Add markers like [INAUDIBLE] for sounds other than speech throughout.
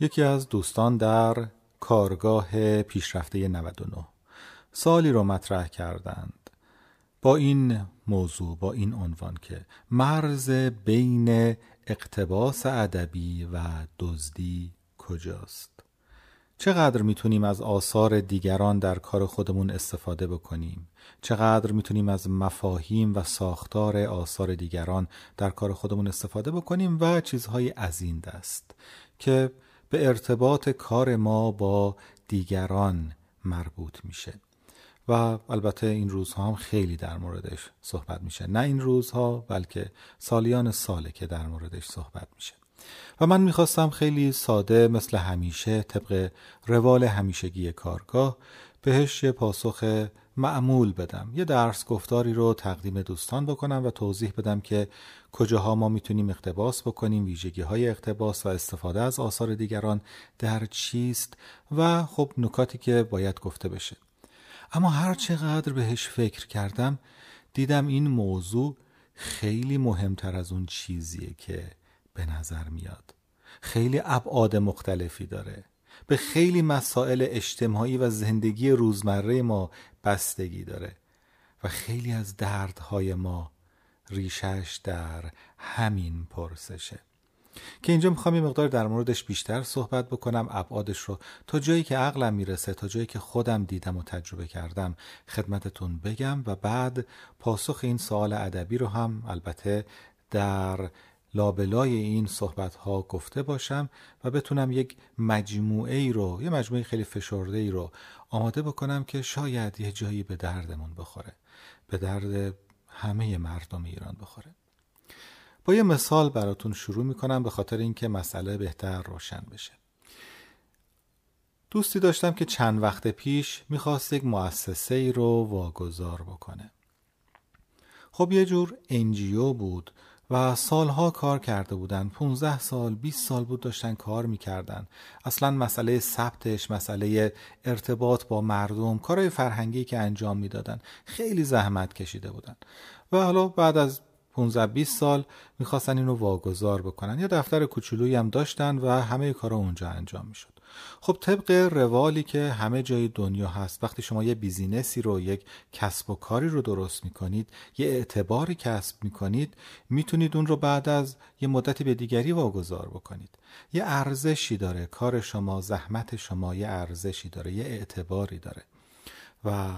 یکی از دوستان در کارگاه پیشرفته 99 سالی رو مطرح کردند. با این موضوع با این عنوان که مرز بین اقتباس ادبی و دزدی کجاست؟ چقدر می‌تونیم از آثار دیگران در کار خودمون استفاده بکنیم؟ چقدر می‌تونیم از مفاهیم و ساختار آثار دیگران در کار خودمون استفاده بکنیم؟ و چیزهای از این دست که به ارتباط کار ما با دیگران مربوط میشه. و البته این روزها هم خیلی در موردش صحبت میشه. نه این روزها بلکه سالیان ساله که در موردش صحبت میشه. و من می‌خواستم خیلی ساده مثل همیشه طبق روال همیشگی کارگاه بهش یه پاسخ معمول بدم. یه درس گفتاری رو تقدیم دوستان بکنم و توضیح بدم که کجاها ما می‌تونیم اقتباس بکنیم ویژگی های اقتباس و استفاده از آثار دیگران در چیست و خب نکاتی که باید گفته بشه. اما هر چقدر بهش فکر کردم دیدم این موضوع خیلی مهمتر از اون چیزیه که به نظر میاد. خیلی ابعاد مختلفی داره. به خیلی مسائل اجتماعی و زندگی روزمره ما بستگی داره و خیلی از دردهای ما ریشش در همین پرسشه. که اینجا می‌خوام یه مقدار در موردش بیشتر صحبت بکنم ابعادش رو. تا جایی که عقلم می‌رسه تا جایی که خودم دیدم و تجربه کردم خدمتتون بگم و بعد پاسخ این سوال ادبی رو هم البته در لابلای این صحبت ها گفته باشم و بتونم یک مجموعه ای رو یه مجموعه خیلی فشرده ای رو آماده بکنم که شاید یه جایی به دردمون بخوره به درد همه مردم ایران بخوره. با یه مثال براتون شروع می‌کنم به خاطر اینکه مسئله بهتر روشن بشه. دوستی داشتم که چند وقت پیش می‌خواست یک مؤسسه ای رو واگذار بکنه. خب یه جور NGO بود و سالها کار کرده بودن 15 سال 20 سال بود داشتن کار می‌کردن. اصلا مسئله ثبتش مسئله ارتباط با مردم کارهای فرهنگی که انجام می‌دادن خیلی زحمت کشیده بودن. و حالا بعد از 15 20 سال می‌خواستن اینو واگذار بکنن. یه دفتر کوچولویی هم داشتن و همه کارا اونجا انجام می‌شد. خب طبق روالی که همه جای دنیا هست وقتی شما یه business ی رو یک کسب و کاری رو درست می‌کنید یه اعتباری کسب می‌کنید می‌تونید اون رو بعد از یه مدتی به دیگری واگذار بکنید. یه ارزشی داره کار شما زحمت شما یه ارزشی داره یه اعتباری داره. و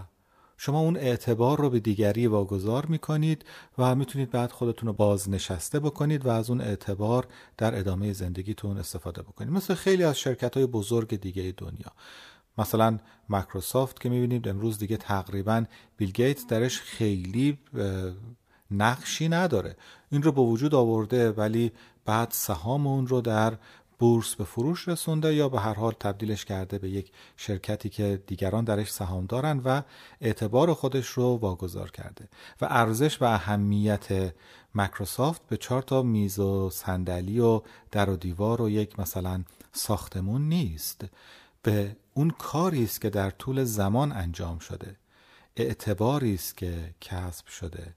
شما اون اعتبار رو به دیگری واگذار می‌کنید و می‌تونید بعد خودتون رو بازنشسته بکنید و از اون اعتبار در ادامه زندگیتون استفاده بکنید. مثل خیلی از شرکت های بزرگ دیگه دنیا. مثلا مایکروسافت که می‌بینید امروز دیگه تقریبا بیل گیتس درش خیلی نقشی نداره. این رو به وجود آورده ولی بعد سهام اون رو در بورس به فروش رسونده یا به هر حال تبدیلش کرده به یک شرکتی که دیگران درش سهام دارن و اعتبار خودش رو واگذار کرده و ارزش و اهمیت مایکروسافت به چهار تا میز و صندلی و در و دیوار و یک مثلا ساختمون نیست. به اون کاری است که در طول زمان انجام شده. اعتباری است که کسب شده.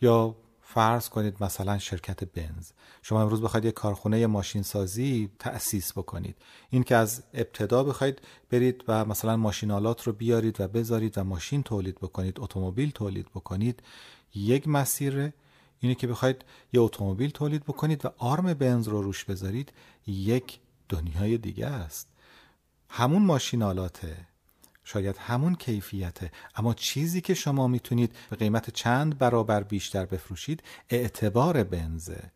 یا فرض کنید مثلا شرکت بنز. شما امروز بخواید یک کارخونه ماشین سازی تأسیس بکنید. این که از ابتدا بخواید برید و مثلا ماشینالات رو بیارید و بذارید و ماشین تولید بکنید اتومبیل تولید بکنید یک مسیره اینه که بخواید یه اتومبیل تولید بکنید و آرم بنز رو روش بذارید یک دنیای دیگه است. همون ماشینالاته. شاید همون کیفیته. اما چیزی که شما می‌تونید به قیمت چند برابر بیشتر بفروشید اعتبار بنزه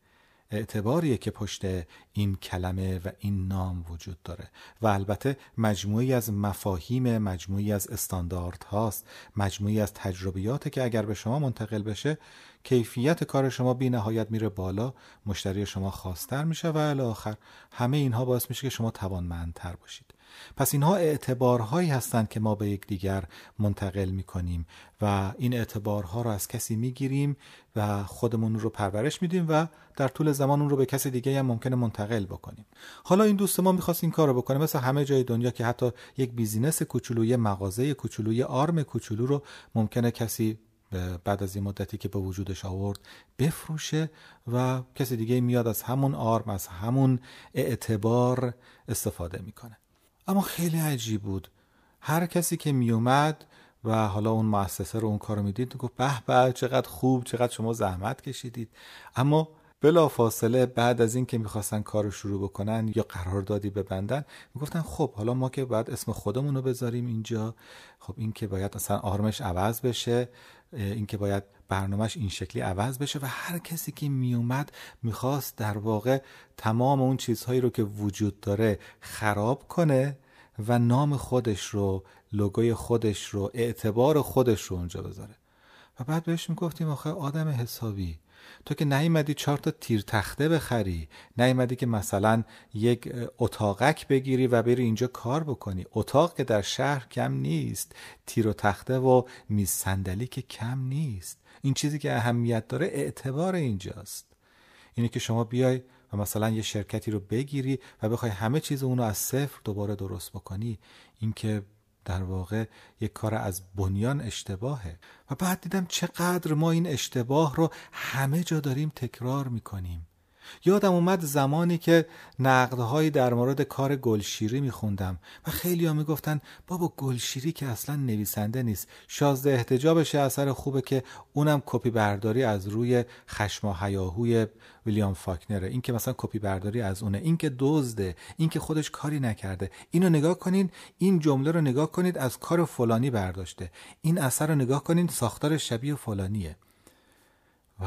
اعتباریه که پشت این کلمه و این نام وجود داره. و البته مجموعی از مفاهیم مجموعی از استاندارد هاست مجموعی از تجربیات که اگر به شما منتقل بشه کیفیت کار شما بی نهایت میره بالا مشتری شما خواستر میشه و الاخر همه اینها باعث میشه که شما توانمندتر باشید. پس اینها اعتبارهایی هستند که ما به یکدیگر منتقل می‌کنیم و این اعتبارها رو از کسی می‌گیریم و خودمون رو پرورش میدیم و در طول زمان اون رو به کسی دیگه هم ممکنه منتقل بکنیم. حالا این دوست ما می‌خواست این کار رو بکنه مثل همه جای دنیا که حتی یک بیزینس کوچولو یه مغازه کوچولو یه آرم کوچولو رو ممکنه کسی بعد از این مدتی که به وجودش آورد بفروشه و کسی دیگه میاد از همون آرم از همون اعتبار استفاده می‌کنه. اما خیلی عجیب بود. هر کسی که میومد و حالا اون مؤسسه رو اون کارو می‌دید گفت به به چقدر خوب چقدر شما زحمت کشیدید. اما بلا فاصله بعد از این که می‌خواستن کار رو شروع بکنن یا قراردادی ببندن می‌گفتن خب حالا ما که باید اسم خودمون رو بذاریم اینجا. خب این که باید مثلا آرمش عوض بشه. این که باید برنامهش این شکلی عوض بشه و هر کسی که میومد می‌خواست در واقع تمام اون چیزهایی رو که وجود داره خراب کنه و نام خودش رو لوگوی خودش رو اعتبار خودش رو اونجا بذاره. و بعد بهش می‌گفتیم آخه آدم حسابی تو که نیومدی چهار تا تیر تخته بخری نیومدی که مثلا یک اتاقک بگیری و بری اینجا کار بکنی. اتاق که در شهر کم نیست تیر و تخته و میز صندلی که کم نیست. این چیزی که اهمیت داره اعتبار اینجاست. اینه که شما بیای و مثلا یه شرکتی رو بگیری و بخوای همه چیز اونو از صفر دوباره درست بکنی. اینکه در واقع یک کار از بنیان اشتباهه. و بعد دیدم چقدر ما این اشتباه رو همه جا داریم تکرار می‌کنیم. یادم اومد زمانی که نقدهایی در مورد کار گلشیری میخوندم و خیلی ها می‌گفتن بابا گلشیری که اصلا نویسنده نیست. شازده احتجابش اثر خوبه که اونم کپی برداری از روی خشم و حیاهوی ویلیام فاکنره. این که مثلا کپی برداری از اونه. این که دزده. این که خودش کاری نکرده. اینو نگاه کنین. این جمله رو نگاه کنید از کار فلانی برداشته. این اثر رو نگاه کنین ساختار شبیه فلانیه. و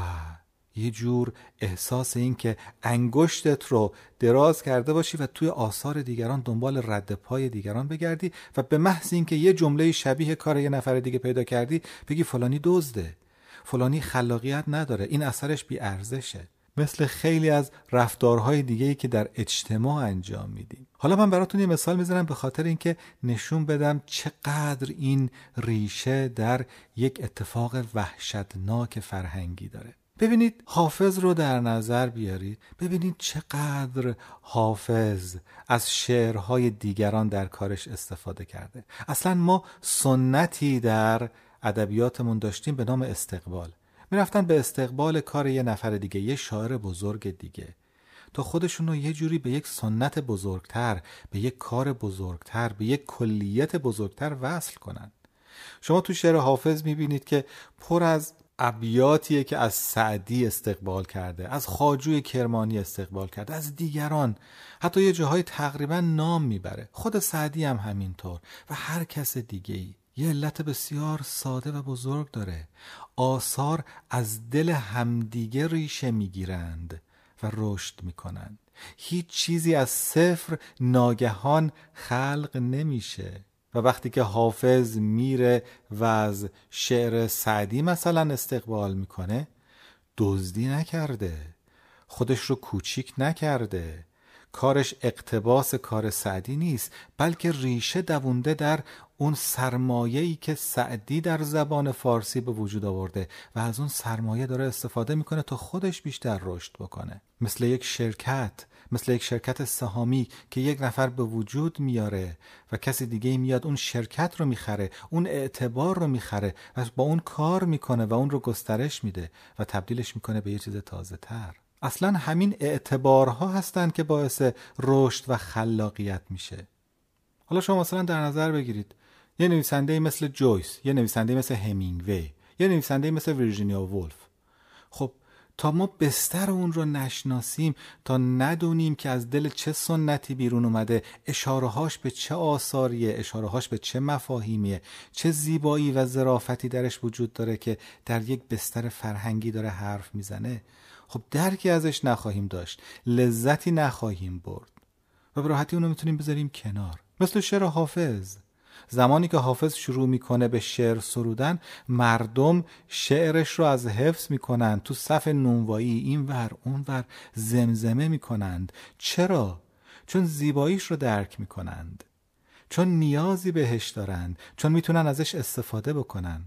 یه جور احساس این که انگشتت رو دراز کرده باشی و توی آثار دیگران دنبال رد پای دیگران بگردی و به محض اینکه یه جمله شبیه کار یه نفر دیگه پیدا کردی بگی فلانی دزده. فلانی خلاقیت نداره. این اثرش بی ارزشه. مثل خیلی از رفتارهای دیگه که در اجتماع انجام میدیم حالا من براتون یه مثال می‌زنم به خاطر اینکه نشون بدم چقدر این ریشه در یک اتفاق وحشتناک فرهنگی داره. ببینید حافظ رو در نظر بیارید. ببینید چقدر حافظ از شعرهای دیگران در کارش استفاده کرده. اصلا ما سنتی در ادبیاتمون داشتیم به نام استقبال. می‌رفتن به استقبال کار یه نفر دیگه یه شاعر بزرگ دیگه. تا خودشون رو یه جوری به یک سنت بزرگتر به یک کار بزرگتر به یک کلیت بزرگتر وصل کنن. شما تو شعر حافظ می‌بینید که پر از ابیاتیه که از سعدی استقبال کرده از خاجوی کرمانی استقبال کرده از دیگران. حتی یه جاهای تقریبا نام می‌بره. خود سعدی هم همینطور. و هر کس دیگه ای یه علت بسیار ساده و بزرگ داره. آثار از دل همدیگه ریشه می‌گیرند و رشد می‌کنند. هیچ چیزی از صفر ناگهان خلق نمیشه. و وقتی که حافظ میره و از شعر سعدی مثلا استقبال می‌کنه دزدی نکرده خودش رو کوچیک نکرده. کارش اقتباس کار سعدی نیست بلکه ریشه دوونده در اون سرمایه‌ای که سعدی در زبان فارسی به وجود آورده و از اون سرمایه داره استفاده می‌کنه تا خودش بیشتر رشد بکنه. مثل یک شرکت مثل یک شرکت سهامی که یک نفر به وجود میاره و کسی دیگه میاد اون شرکت رو می‌خره اون اعتبار رو می‌خره و با اون کار می‌کنه و اون رو گسترش میده و تبدیلش می‌کنه به یه چیز تازه تر اصلا همین اعتبارها هستند که باعث رشد و خلاقیت میشه. حالا شما مثلا در نظر بگیرید یه نویسنده مثل جویس یه نویسنده مثل همینگوی یه نویسنده مثل ویرجینیا وولف. خب تا ما بستر اون رو نشناسیم تا ندونیم که از دل چه سنتی بیرون اومده اشارهاش به چه آثاریه اشارهاش به چه مفاهیمیه چه زیبایی و ظرافتی درش وجود داره که در یک بستر فرهنگی داره حرف می‌زنه. خب درکی ازش نخواهیم داشت لذتی نخواهیم برد. و به راحتی اونو می‌تونیم بذاریم کنار. مثل شعر حافظ. زمانی که حافظ شروع می‌کنه به شعر سرودن مردم شعرش رو از حفظ می‌کنند تو صف نونوایی این ور اون ور زمزمه می‌کنند. چرا؟ چون زیباییش رو درک می‌کنند. چون نیازی بهش دارند. چون می‌تونن ازش استفاده بکنن.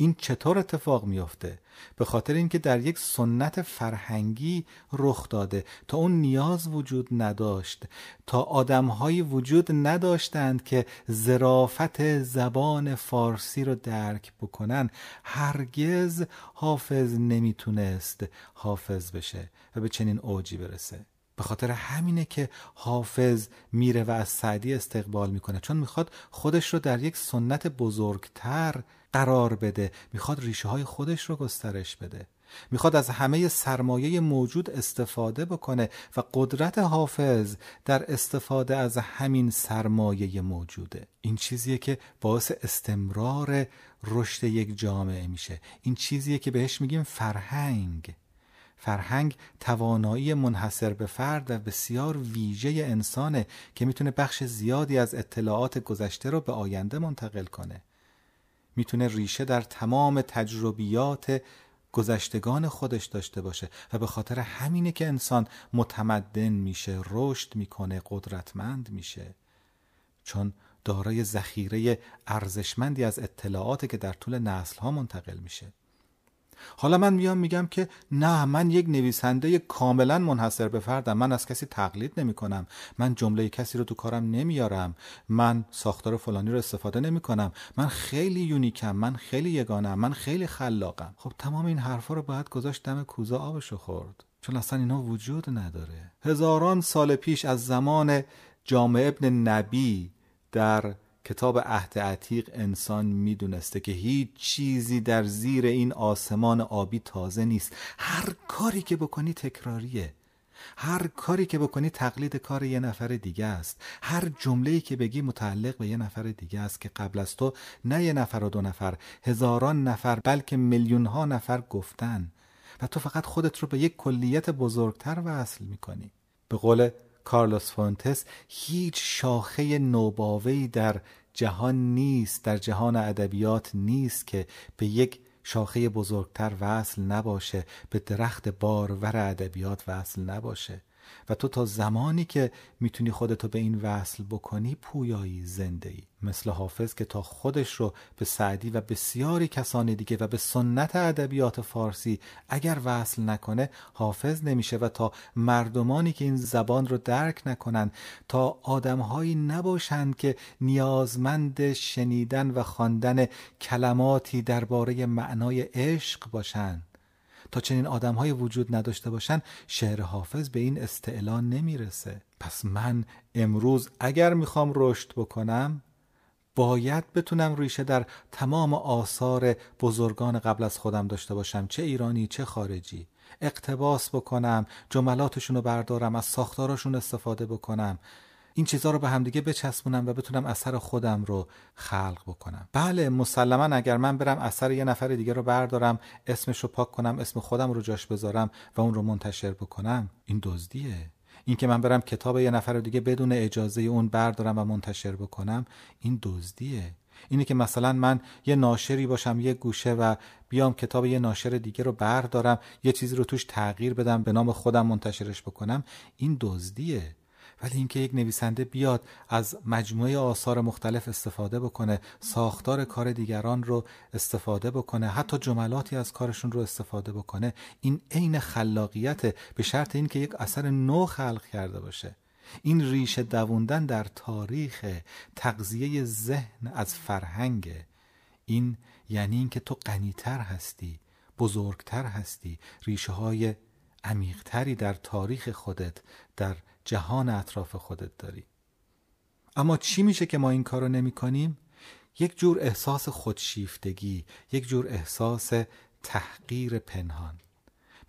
این چطور اتفاق میافته؟ به خاطر اینکه در یک سنت فرهنگی رخ داده. تا اون نیاز وجود نداشت. تا آدمهایی وجود نداشتند که زرافت زبان فارسی رو درک بکنن. هرگز حافظ نمی‌تونست حافظ بشه و به چنین اوجی برسه. به خاطر همینه که حافظ میره و از سعدی استقبال می‌کنه. چون می‌خواد خودش رو در یک سنت بزرگتر قرار بده. می‌خواد ریشه های خودش رو گسترش بده. می‌خواد از همه سرمایه موجود استفاده بکنه و قدرت حافظ در استفاده از همین سرمایه موجوده. این چیزیه که باعث استمرار رشد یک جامعه میشه. این چیزیه که بهش میگیم فرهنگ. فرهنگ توانایی منحصر به فرد و بسیار ویژه انسانه که می‌تونه بخش زیادی از اطلاعات گذشته رو به آینده منتقل کنه. می‌تونه ریشه در تمام تجربیات گذشتگان خودش داشته باشه و به خاطر همینه که انسان متمدن میشه رشد می‌کنه قدرتمند میشه. چون دارای ذخیره ارزشمندی از اطلاعاتی که در طول نسل ها منتقل میشه. حالا من میام میگم که نه من یک نویسنده کاملا منحصر به فردم. من از کسی تقلید نمی کنم من جمله کسی رو تو کارم نمیارم. من ساختار فلانی رو استفاده نمی کنم من خیلی یونیکم. من خیلی یگانم. من خیلی خلاقم. خب تمام این حرفا رو باید گذاشت دم کوزه آبشو خورد. چون اصلا اینا وجود نداره. هزاران سال پیش از زمان جامع ابن نبی در کتاب عهد عتیق انسان می‌دونسته که هیچ چیزی در زیر این آسمان آبی تازه نیست. هر کاری که بکنی تکراریه. هر کاری که بکنی تقلید کار یه نفر دیگه است. هر جمله‌ای که بگی متعلق به یه نفر دیگه است که قبل از تو نه یه نفر و دو نفر هزاران نفر بلکه میلیون ها نفر گفتن. و تو فقط خودت رو به یک کلیت بزرگتر وصل می‌کنی. به قول کارلوس فونتس هیچ شاخه نوباوی در جهان نیست در جهان ادبیات نیست که به یک شاخه بزرگتر وصل نباشه به درخت بارور ادبیات وصل نباشه. و تو تا زمانی که می‌تونی خودتو به این وصل بکنی پویایی زنده ای مثل حافظ که تا خودش رو به سعدی و بسیاری کسان دیگه و به سنت ادبیات فارسی اگر وصل نکنه حافظ نمیشه و تا مردمانی که این زبان رو درک نکنن تا آدمهایی نباشند که نیازمند شنیدن و خواندن کلماتی درباره معنای عشق باشند. تا چنین های وجود نداشته باشن شعر حافظ به این استعلان نمی‌رسه. پس من امروز اگر می‌خوام رشد بکنم باید بتونم ریشه در تمام آثار بزرگان قبل از خودم داشته باشم. چه ایرانی چه خارجی. اقتباس بکنم جملاتشون رو بردارم از ساختاراشون استفاده بکنم. این چیزها رو به همدیگه بچسبونم و بتونم اثر خودم رو خلق بکنم. بله مسلما اگر من برم اثر یه نفر دیگه رو بردارم اسمش رو پاک کنم اسم خودم رو جاش بذارم و اون رو منتشر بکنم این دزدیه. این که من برم کتاب یه نفر دیگه بدون اجازه اون بردارم و منتشر بکنم این دزدیه. اینه که مثلا من یه ناشری باشم یه گوشه و بیام کتاب یه ناشر دیگه رو بردارم یه چیزی رو توش تغییر بدم به نام خودم منتشرش بکنم این دزدیه. ولی اینکه یک نویسنده بیاد از مجموعه آثار مختلف استفاده بکنه ساختار کار دیگران رو استفاده بکنه حتی جملاتی از کارشون رو استفاده بکنه این عین خلاقیت به شرط اینکه یک اثر نو خلق کرده باشه. این ریشه دووندن در تاریخ تغذیه ذهن از فرهنگ. این یعنی اینکه تو غنیتر هستی بزرگتر هستی ریشه های عمیقتری در تاریخ خودت در جهان اطراف خودت داری. اما چی میشه که ما این کار رو نمی کنیم؟ یک جور احساس خودشیفتگی یک جور احساس تحقیر پنهان.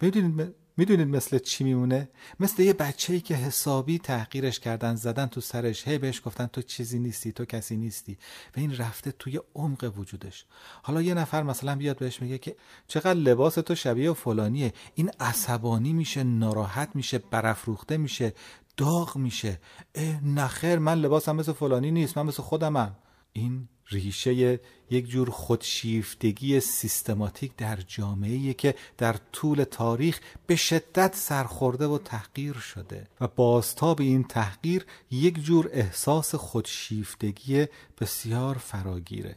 می‌دونید می‌دونید مثل چی میمونه؟ مثل یه بچه ای که حسابی تحقیرش کردن زدن تو سرش هی بهش گفتن تو چیزی نیستی تو کسی نیستی. و این رفته توی عمق وجودش. حالا یه نفر مثلا بیاد بهش میگه که چقدر لباس تو شبیه و فلانیه. این عصبانی میشه ناراحت میشه برافروخته میشه. داغ میشه. اه نخیر من لباسم مثل فلانی نیست من مثل خودمم. این ریشه یک جور خودشیفتگی سیستماتیک در جامعه که در طول تاریخ به شدت سرخورده و تحقیر شده و بازتاب این تحقیر یک جور احساس خودشیفتگی بسیار فراگیره.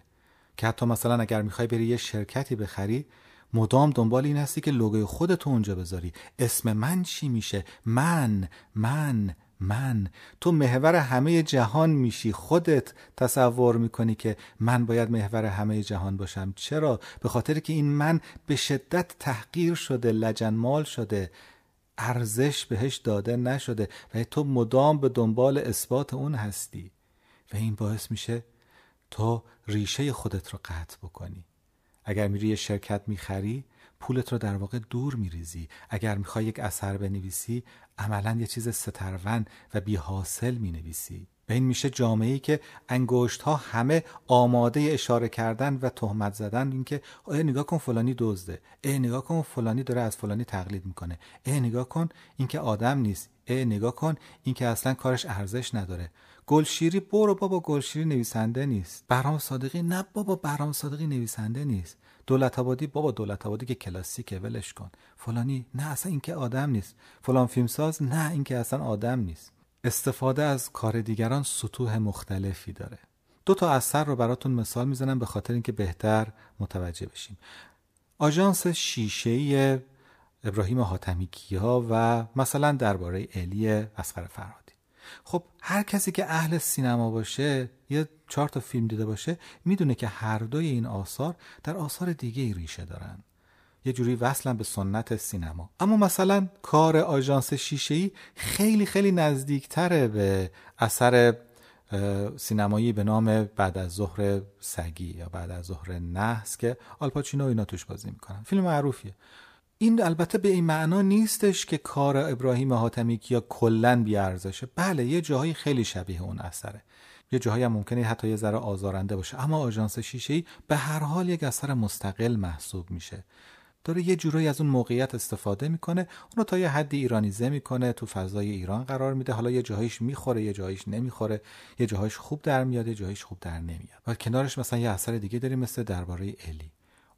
که حتی مثلا اگر می‌خوای بری یه شرکتی بخری مدام دنبال این هستی که لوگوی خودتو اونجا بذاری. اسم من چی میشه؟ من من من. تو محور همه جهان میشی. خودت تصور می‌کنی که من باید محور همه جهان باشم. چرا؟ به خاطر که این من به شدت تحقیر شده لجنمال شده. ارزش بهش داده نشده. و تو مدام به دنبال اثبات اون هستی. و این باعث میشه تو ریشه خودت رو قطع بکنی. اگر میری یه شرکت می‌خری پولت رو در واقع دور میریزی. اگر می‌خوای یک اثر بنویسی عملا یه چیز سترون و بی حاصل می‌نویسی. و این میشه جامعه ای که انگشت ها همه آماده اشاره کردن و تهمت زدن. اینکه ای نگاه کن فلانی دزده. ای نگاه کن فلانی داره از فلانی تقلید می‌کنه. ای نگاه کن اینکه آدم نیست. ای نگاه کن اینکه اصلا کارش ارزش نداره. گلشیری برو بابا گلشیری نویسنده نیست. برام صادقی نه بابا برام صادقی نویسنده نیست. دولت آبادی بابا دولت آبادی که کلاسیکه ولش کن. فلانی نه اصلا اینکه آدم نیست. فلان فیلمساز نه اینکه اصلا آدم نیست. استفاده از کار دیگران سطوح مختلفی داره. دو تا اثر رو براتون مثال می‌زنم به خاطر اینکه بهتر متوجه بشیم. آژانس شیشه ابراهیم حاتمی کیا و مثلا درباره الی اصغر فرهادی خب هر کسی که اهل سینما باشه یه چهار تا فیلم دیده باشه می‌دونه که هر دوی این آثار در آثار دیگه ای ریشه دارن. یه جوری وصلن به سنت سینما. اما مثلا کار آژانس شیشه ای خیلی خیلی نزدیکتره به اثر سینمایی به نام بعد از ظهر سگی یا بعد از ظهر نحس که آلپاچینو اینا توش بازی می‌کنن. فیلم معروفیه. این البته به این معنا نیستش که کار ابراهیم حاتمی کیا کلا بیارزشه بله یه جاهایی خیلی شبیه اون اثره. یه جاهایی هم ممکنه حتی یه ذره آزارنده باشه. اما آژانس شیشه ای به هر حال یک اثر مستقل محسوب میشه. داره یه جورایی از اون موقعیت استفاده می‌کنه. اونو تا یه حدی ایرانیزه می‌کنه تو فضای ایران قرار میده. حالا یه جاهایش می‌خوره یه جاهایش نمی‌خوره. یه جاهایش خوب در میاد یه جاهایش خوب در نمیاد. و کنارش مثلا یه اثر دیگه داریم مثل درباره الی.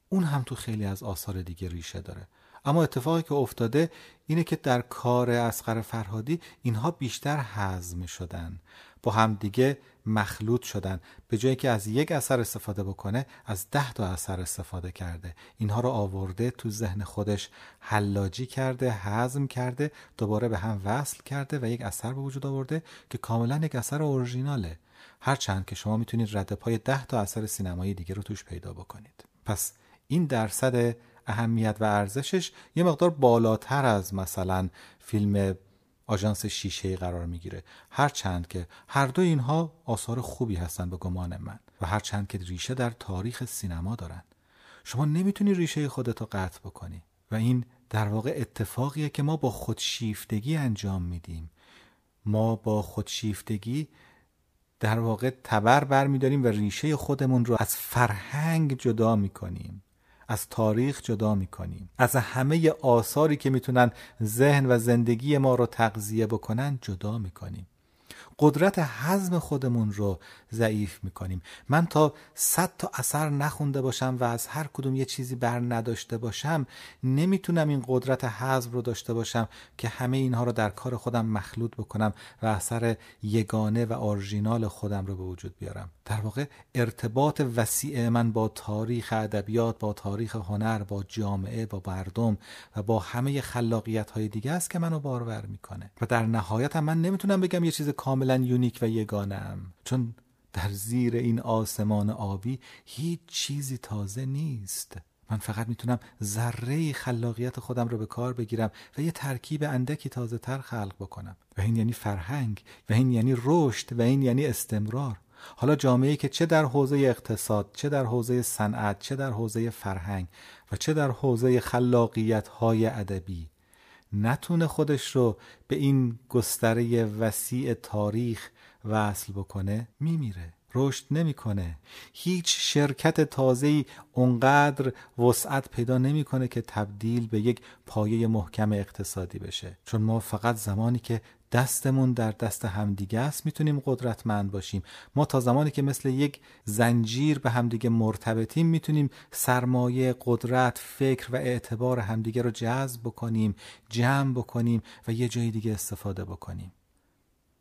اون هم تو خیلی از آثار دیگه ریشه داره. اما اتفاقی که افتاده اینه که در کار اسقر فرهادی اینها بیشتر حزم شدن با هم دیگه مخلوط شدن. به جایی که از یک اثر استفاده بکنه از ده تا اثر استفاده کرده. اینها رو آورده تو ذهن خودش حلاجی کرده حزم کرده دوباره به هم وصل کرده و یک اثر به وجود آورده که کاملا یک اثر اورژیناله هرچند که شما می‌تونید رد پای ده تا اثر سینمایی دیگه رو توش پیدا بکنید. پس این درصد اهمیت و ارزشش یه مقدار بالاتر از مثلا فیلم آژانس شیشه قرار می‌گیره. هرچند که هر دو اینها آثار خوبی هستن به گمان من و هرچند که ریشه در تاریخ سینما دارن. شما نمی‌تونی ریشه خودتو قطع بکنی و این در واقع اتفاقیه که ما با خودشیفتگی انجام میدیم. ما با خودشیفتگی در واقع تبر برمیداریم و ریشه خودمون رو از فرهنگ جدا می‌کنیم. از تاریخ جدا می‌کنیم. از همه آثاری که می‌تونن ذهن و زندگی ما رو تغذیه بکنن جدا می‌کنیم. قدرت حزم خودمون رو ضعیف می‌کنیم. من تا صد تا اثر نخونده باشم و از هر کدوم یه چیزی بر نداشته باشم نمی‌تونم این قدرت حزم رو داشته باشم که همه اینها رو در کار خودم مخلوط بکنم و اثر یگانه و اورژینال خودم رو به وجود بیارم. در واقع ارتباط وسیع من با تاریخ ادبیات با تاریخ هنر با جامعه با مردم و با همه خلاقیت های دیگه است که منو بارور می‌کنه. و در نهایت من نمی‌تونم بگم یه چیز کاملا یونیک و یگانه چون در زیر این آسمان آبی هیچ چیزی تازه نیست. من فقط می‌تونم ذره خلاقیت خودم رو به کار بگیرم و یه ترکیب اندکی تازه تر خلق بکنم. و این یعنی فرهنگ و این یعنی رشد و این یعنی استمرار. حالا جامعه که چه در حوزه اقتصاد چه در حوزه صنعت چه در حوزه فرهنگ و چه در حوزه خلاقیت های ادبی نتونه خودش رو به این گستره وسیع تاریخ وصل بکنه میمیره. رشد نمی‌کنه. هیچ شرکت تازه‌ای اونقدر وسعت پیدا نمی‌کنه که تبدیل به یک پایه محکم اقتصادی بشه. چون ما فقط زمانی که دستمون در دست همدیگه است می‌تونیم قدرتمند باشیم. ما تا زمانی که مثل یک زنجیر به همدیگه مرتبطیم می‌تونیم سرمایه قدرت فکر و اعتبار همدیگه رو جذب بکنیم جمع بکنیم و یه جای دیگه استفاده بکنیم.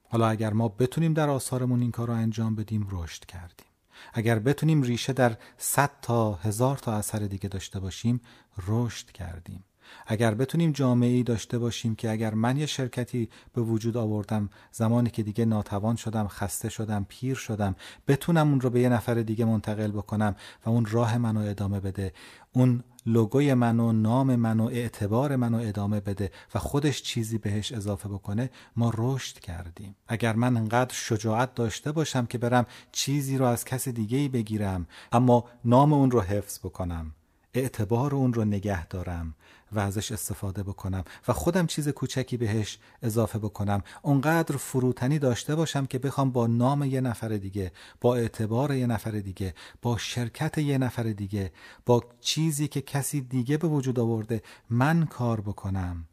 حالا اگر ما بتونیم در آثارمون این کار رو انجام بدیم رشد کردیم. اگر بتونیم ریشه در صد تا هزار تا اثر دیگه داشته باشیم رشد کردیم. اگر بتونیم جامعه ای داشته باشیم که اگر من یه شرکتی به وجود آوردم زمانی که دیگه ناتوان شدم خسته شدم پیر شدم بتونم اون رو به یه نفر دیگه منتقل بکنم و اون راه منو ادامه بده. اون لوگوی منو نام منو اعتبار منو ادامه بده و خودش چیزی بهش اضافه بکنه ما رشد کردیم. اگر من انقدر شجاعت داشته باشم که برم چیزی رو از کس دیگه بگیرم اما نام اون رو حفظ بکنم. اعتبار اون رو نگه دارم و ازش استفاده بکنم و خودم چیز کوچکی بهش اضافه بکنم. اونقدر فروتنی داشته باشم که بخوام با نام یه نفر دیگه با اعتبار یه نفر دیگه با شرکت یه نفر دیگه با چیزی که کسی دیگه به وجود آورده من کار بکنم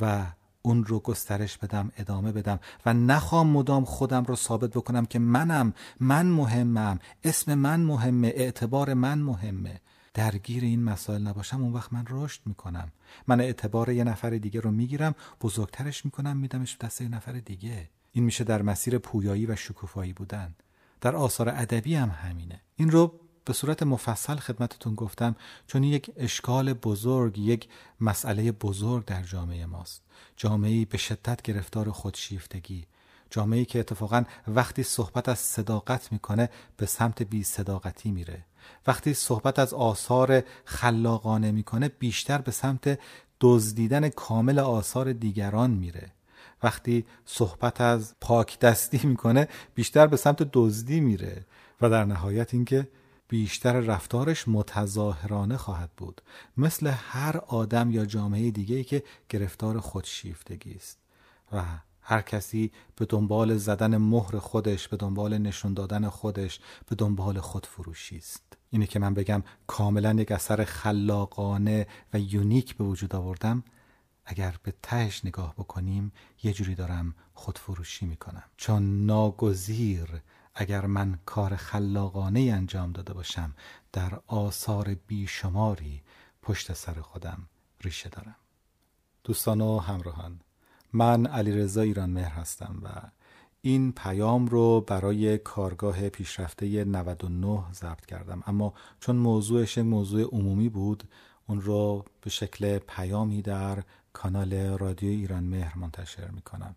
و اون رو گسترش بدم ادامه بدم و نخوام مدام خودم رو ثابت بکنم که منم من مهمم اسم من مهمه اعتبار من مهمه. درگیر این مسائل نباشم اون وقت من رشد می‌کنم. من اعتبار یه نفر دیگه رو می‌گیرم بزرگترش می‌کنم میدمش دست یه نفر دیگه. این میشه در مسیر پویایی و شکوفایی بودن. در آثار ادبی هم همینه. این رو به صورت مفصل خدمتتون گفتم چون یک اشکال بزرگ یک مسئله بزرگ در جامعه ماست. جامعه به شدت گرفتار خودشیفتگی. جامعه که اتفاقا وقتی صحبت از صداقت می‌کنه به سمت بی صداقتی میره. وقتی صحبت از آثار خلاقانه می‌کنه بیشتر به سمت دزدیدن کامل آثار دیگران میره. وقتی صحبت از پاک دستی [LAUGHS] می‌کنه بیشتر به سمت دزدی میره و در نهایت اینکه بیشتر رفتارش متظاهرانه خواهد بود. مثل هر آدم یا جامعه دیگه که گرفتار خودشیفتگی است. و هر کسی به دنبال زدن مهر خودش به دنبال نشون دادن خودش به دنبال خودفروشی است. اینه که من بگم کاملا یک اثر خلاقانه و یونیک به وجود آوردم اگر به تهش نگاه بکنیم یه جوری دارم خودفروشی می‌کنم. چون ناگزیر اگر من کار خلاقانه انجام داده باشم در آثار بیشماری پشت سر خودم ریشه دارم. دوستان و همراهان من علیرضا ایران مهر هستم و این پیام رو برای کارگاه پیشرفته 99 ضبط کردم. اما چون موضوعش موضوع عمومی بود اون رو به شکل پیامی در کانال رادیو ایران مهر منتشر می‌کنم.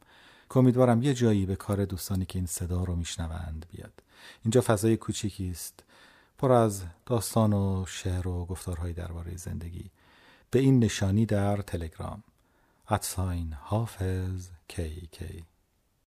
که امیدوارم یه جایی به کار دوستانی که این صدا رو میشنوند بیاد. اینجا فضای کوچیکی است. پر از داستان و شعر و گفتارهای درباره زندگی. به این نشانی در تلگرام. at sign half as KK.